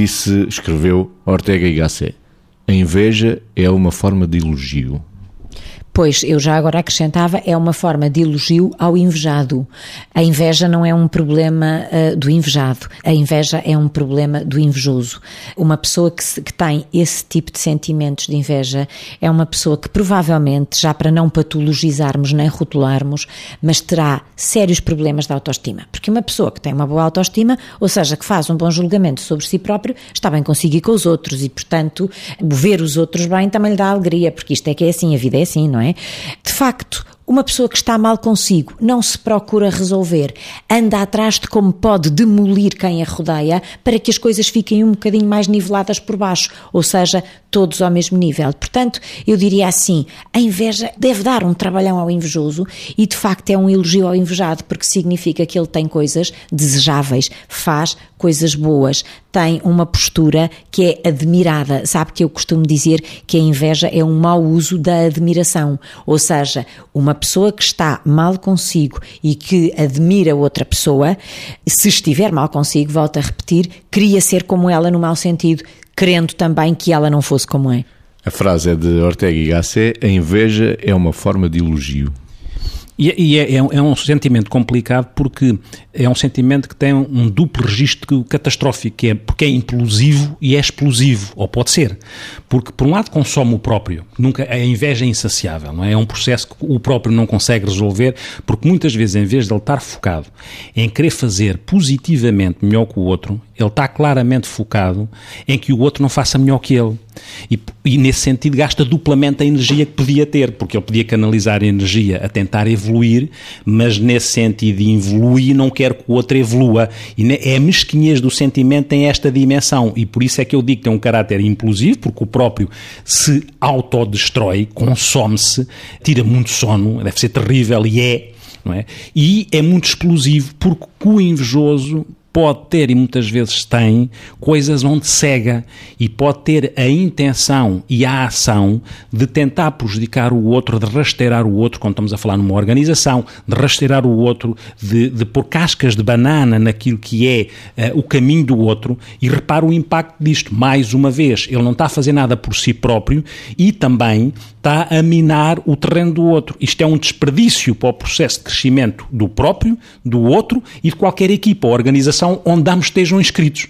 Disse, escreveu Ortega y Gasset, a inveja é uma forma de elogio. Pois, eu já agora acrescentava, é uma forma de elogio ao invejado. A inveja não é um problema uh, do invejado, a inveja é um problema do invejoso. Uma pessoa que, se, que tem esse tipo de sentimentos de inveja é uma pessoa que provavelmente, já para não patologizarmos nem rotularmos, mas terá sérios problemas de autoestima. Porque uma pessoa que tem uma boa autoestima, ou seja, que faz um bom julgamento sobre si próprio, está bem consigo e com os outros e, portanto, ver os outros bem também lhe dá alegria, porque isto é que é assim, a vida é assim, não é? De facto, uma pessoa que está mal consigo não se procura resolver, anda atrás de como pode demolir quem a rodeia para que as coisas fiquem um bocadinho mais niveladas por baixo, ou seja, todos ao mesmo nível. Portanto, eu diria assim: a inveja deve dar um trabalhão ao invejoso e de facto é um elogio ao invejado, porque significa que ele tem coisas desejáveis, faz coisas boas, tem uma postura que é admirada. Sabe que eu costumo dizer que a inveja é um mau uso da admiração, ou seja, uma pessoa que está mal consigo e que admira outra pessoa, se estiver mal consigo, volto a repetir, queria ser como ela no mau sentido, querendo também que ela não fosse como é. A frase é de Ortega y Gasset: a inveja é uma forma de elogio. E, e é, é, um, é, um sentimento complicado porque é um sentimento que tem um duplo registro catastrófico, que é porque é implosivo e é explosivo, ou pode ser. Porque, por um lado, consome o próprio, nunca a inveja é insaciável, não é? É um processo que o próprio não consegue resolver, porque muitas vezes, em vez de ele estar focado em querer fazer positivamente melhor que o outro, ele está claramente focado em que o outro não faça melhor que ele. E, e, nesse sentido gasta duplamente a energia que podia ter, porque ele podia canalizar a energia a tentar evoluir, mas nesse sentido de evoluir não quer que o outro evolua. E é a mesquinhez do sentimento tem esta dimensão e por isso é que eu digo que tem um caráter implosivo, porque o próprio se autodestrói, consome-se, tira muito sono, deve ser terrível e é. É? E é muito explosivo porque o invejoso pode ter, e muitas vezes tem, coisas onde cega e pode ter a intenção e a ação de tentar prejudicar o outro, de rasteirar o outro, quando estamos a falar numa organização, de rasteirar o outro, de, de pôr cascas de banana naquilo que é uh, o caminho do outro e repara o impacto disto. Mais uma vez, ele não está a fazer nada por si próprio e também está a minar o terreno do outro. Isto é um desperdício para o processo de crescimento do próprio, do outro e de qualquer equipa ou organização onde ambos estejam inscritos.